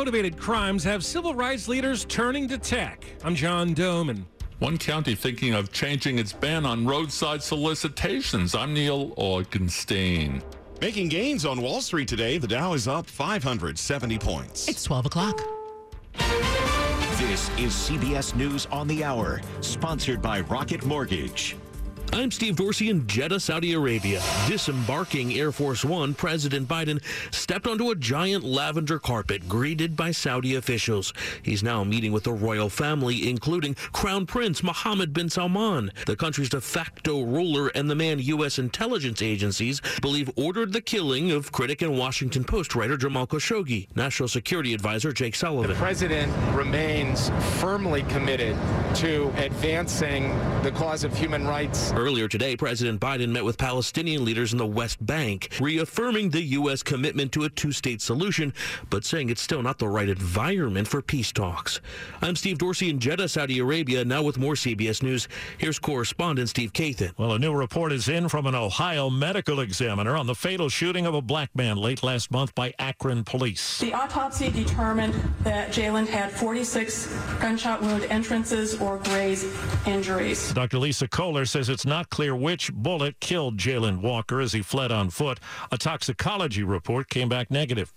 motivated crimes have civil rights leaders turning to tech. I'm John Domen. One county thinking of changing its ban on roadside solicitations. I'm Neil Augenstein. Making gains on Wall Street today, the Dow is up 570 points. It's 12 o'clock. This is CBS News on the Hour, sponsored by Rocket Mortgage. I'm Steve Dorsey in Jeddah, Saudi Arabia. Disembarking Air Force One, President Biden stepped onto a giant lavender carpet greeted by Saudi officials. He's now meeting with the royal family, including Crown Prince Mohammed bin Salman, the country's de facto ruler and the man U.S. intelligence agencies believe ordered the killing of critic and Washington Post writer Jamal Khashoggi. National Security Advisor Jake Sullivan. The president remains firmly committed to advancing the cause of human rights. Earlier today, President Biden met with Palestinian leaders in the West Bank, reaffirming the U.S. commitment to a two state solution, but saying it's still not the right environment for peace talks. I'm Steve Dorsey in Jeddah, Saudi Arabia, now with more CBS News. Here's correspondent Steve Kathan. Well, a new report is in from an Ohio medical examiner on the fatal shooting of a black man late last month by Akron police. The autopsy determined that Jayland had 46 gunshot wound entrances or graze injuries. Dr. Lisa Kohler says it's not clear which bullet killed Jayland Walker as he fled on foot. A toxicology report came back negative.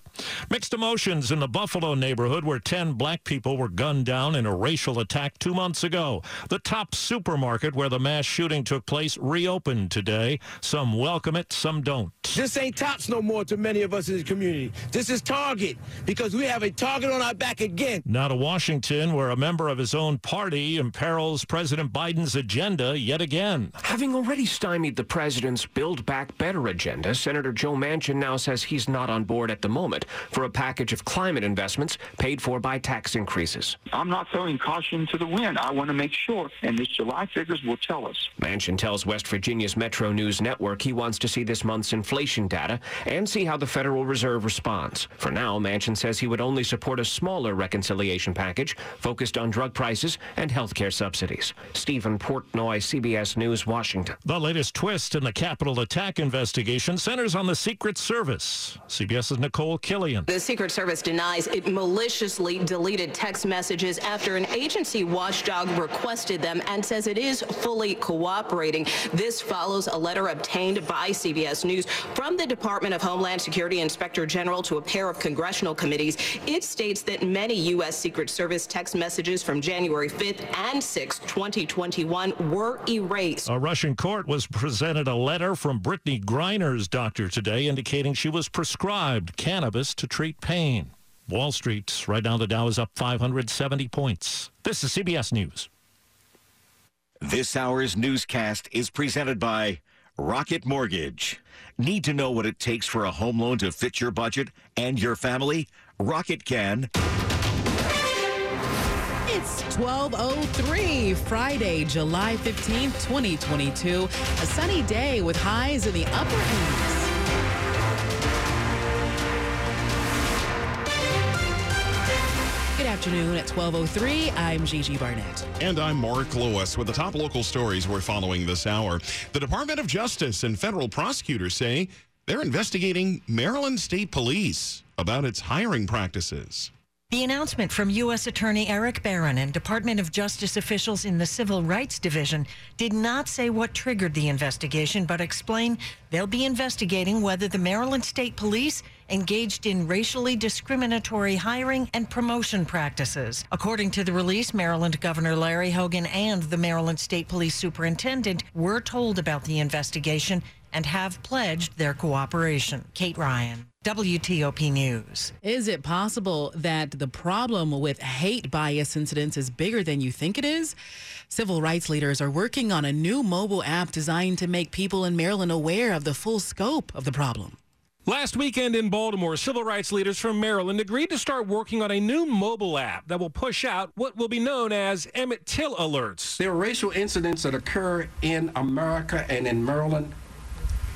Mixed emotions in the Buffalo neighborhood where 10 black people were gunned down in a racial attack two months ago. The Tops supermarket where the mass shooting took place reopened today. Some welcome it, some don't. This ain't Tops no more to many of us in the community. This is Target because we have a target on our back again. Now to Washington where a member of his own party imperils President Biden's agenda yet again. Having already stymied the president's Build Back Better agenda, Senator Joe Manchin now says he's not on board at the moment for a package of climate investments paid for by tax increases. I'm not throwing caution to the wind. I want to make sure, and this July figures will tell us. Manchin tells West Virginia's Metro News Network he wants to see this month's inflation data and see how the Federal Reserve responds. For now, Manchin says he would only support a smaller reconciliation package focused on drug prices and health care subsidies. Stephen Portnoy, CBS News, Washington. The latest twist in the Capitol attack investigation centers on the Secret Service. CBS's Nicole Killion. The Secret Service denies it maliciously deleted text messages after an agency watchdog requested them and says it is fully cooperating. This follows a letter obtained by CBS News from the Department of Homeland Security Inspector General to a pair of congressional committees. It states that many U.S. Secret Service text messages from January 5th and 6th, 2021 were erased. A Russian court was presented a letter from Brittney Griner's doctor today indicating she was prescribed cannabis to treat pain. Wall Street, right now the Dow is up 570 points. This is CBS News. This hour's newscast is presented by Rocket Mortgage. Need to know what it takes for a home loan to fit your budget and your family? Rocket can. It's 1203, Friday, July 15th, 2022. A sunny day with highs in the upper 80s. Good afternoon at 1203. I'm Gigi Barnett. And I'm Mark Lewis with the top local stories we're following this hour. The Department of Justice and federal prosecutors say they're investigating Maryland State Police about its hiring practices. The announcement from U.S. Attorney Erek Barron and Department of Justice officials in the Civil Rights Division did not say what triggered the investigation, but explain they'll be investigating whether the Maryland State Police engaged in racially discriminatory hiring and promotion practices. According to the release, Maryland Governor Larry Hogan and the Maryland State Police Superintendent were told about the investigation and have pledged their cooperation. Kate Ryan. WTOP News. Is it possible that the problem with hate bias incidents is bigger than you think it is? Civil rights leaders are working on a new mobile app designed to make people in Maryland aware of the full scope of the problem. Last weekend in Baltimore, civil rights leaders from Maryland agreed to start working on a new mobile app that will push out what will be known as Emmett Till alerts. There are racial incidents that occur in America and in Maryland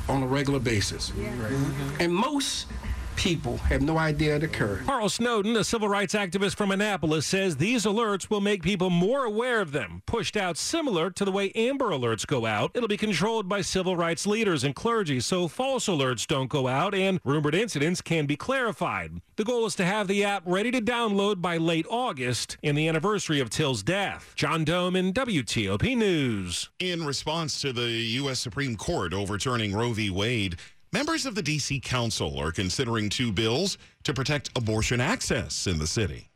on a regular basis. Yeah. Mm-hmm. And most people have no idea it occurred. Carl Snowden, a civil rights activist from Annapolis, says these alerts will make people more aware of them, pushed out similar to the way Amber Alerts go out. It'll be controlled by civil rights leaders and clergy, so false alerts don't go out and rumored incidents can be clarified. The goal is to have the app ready to download by late August in the anniversary of Till's death. John Domen in WTOP News. In response to the U.S. Supreme Court overturning Roe v. Wade, members of the D.C. Council are considering two bills to protect abortion access in the city.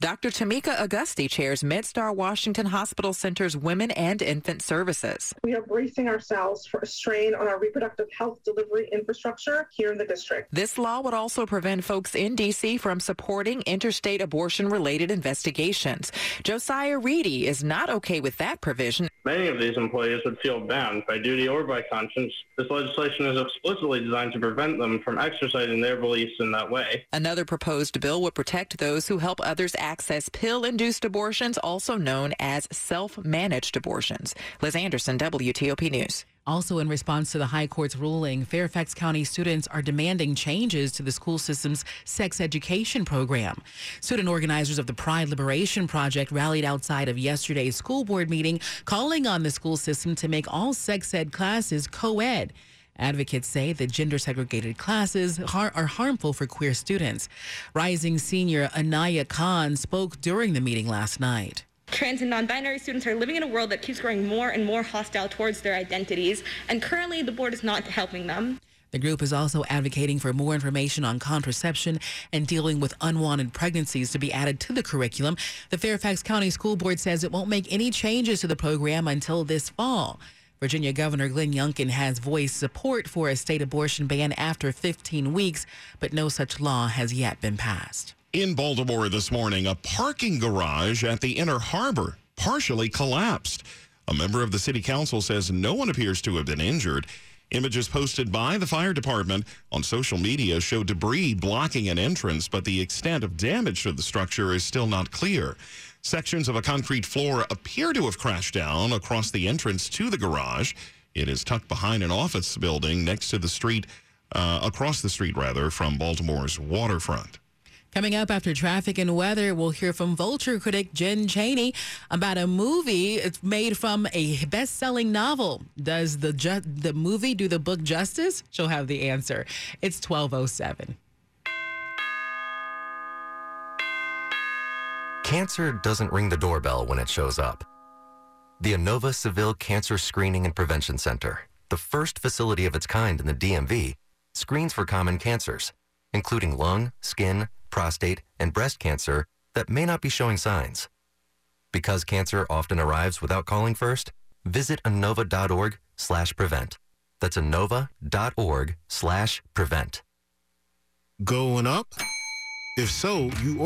Dr. Tamika Auguste chairs MedStar Washington Hospital Center's Women and Infant Services. We are bracing ourselves for a strain on our reproductive health delivery infrastructure here in the district. This law would also prevent folks in D.C. from supporting interstate abortion related investigations. Josiah Reedy is not okay with that provision. Many of these employees would feel bound by duty or by conscience. This legislation is explicitly designed to prevent them from exercising their beliefs in that way. Another proposed bill would protect those who help others access pill induced abortions, also known as self managed abortions. Liz Anderson, WTOP News. Also, in response to the High Court's ruling, Fairfax County students are demanding changes to the school system's sex education program. Student organizers of the Pride Liberation Project rallied outside of yesterday's school board meeting, calling on the school system to make all sex ed classes co ed. Advocates say that gender segregated classes har- are harmful for queer students. Rising senior Anaya Khan spoke during the meeting last night. Trans and non-binary students are living in a world that keeps growing more and more hostile towards their identities, and currently the board is not helping them. The group is also advocating for more information on contraception and dealing with unwanted pregnancies to be added to the curriculum. The Fairfax County School Board says it won't make any changes to the program until this fall. Virginia Governor Glenn Youngkin has voiced support for a state abortion ban after 15 weeks, but no such law has yet been passed. In Baltimore this morning, a parking garage at the Inner Harbor partially collapsed. A member of the city council says no one appears to have been injured. Images posted by the fire department on social media show debris blocking an entrance, but the extent of damage to the structure is still not clear. Sections of a concrete floor appear to have crashed down across the entrance to the garage. It is tucked behind an office building next to the street, uh, across the street, rather, from Baltimore's waterfront. Coming up after traffic and weather, we'll hear from Vulture critic Jen Chaney about a movie it's made from a best-selling novel. Does the ju- the movie do the book justice? She'll have the answer. It's 1207. Cancer doesn't ring the doorbell when it shows up. The Inova Saville Cancer Screening and Prevention Center, the first facility of its kind in the DMV, screens for common cancers, including lung, skin, prostate, and breast cancer that may not be showing signs. Because cancer often arrives without calling first, visit Inova.org slash prevent. That's Inova.org slash prevent. Going up? If so, you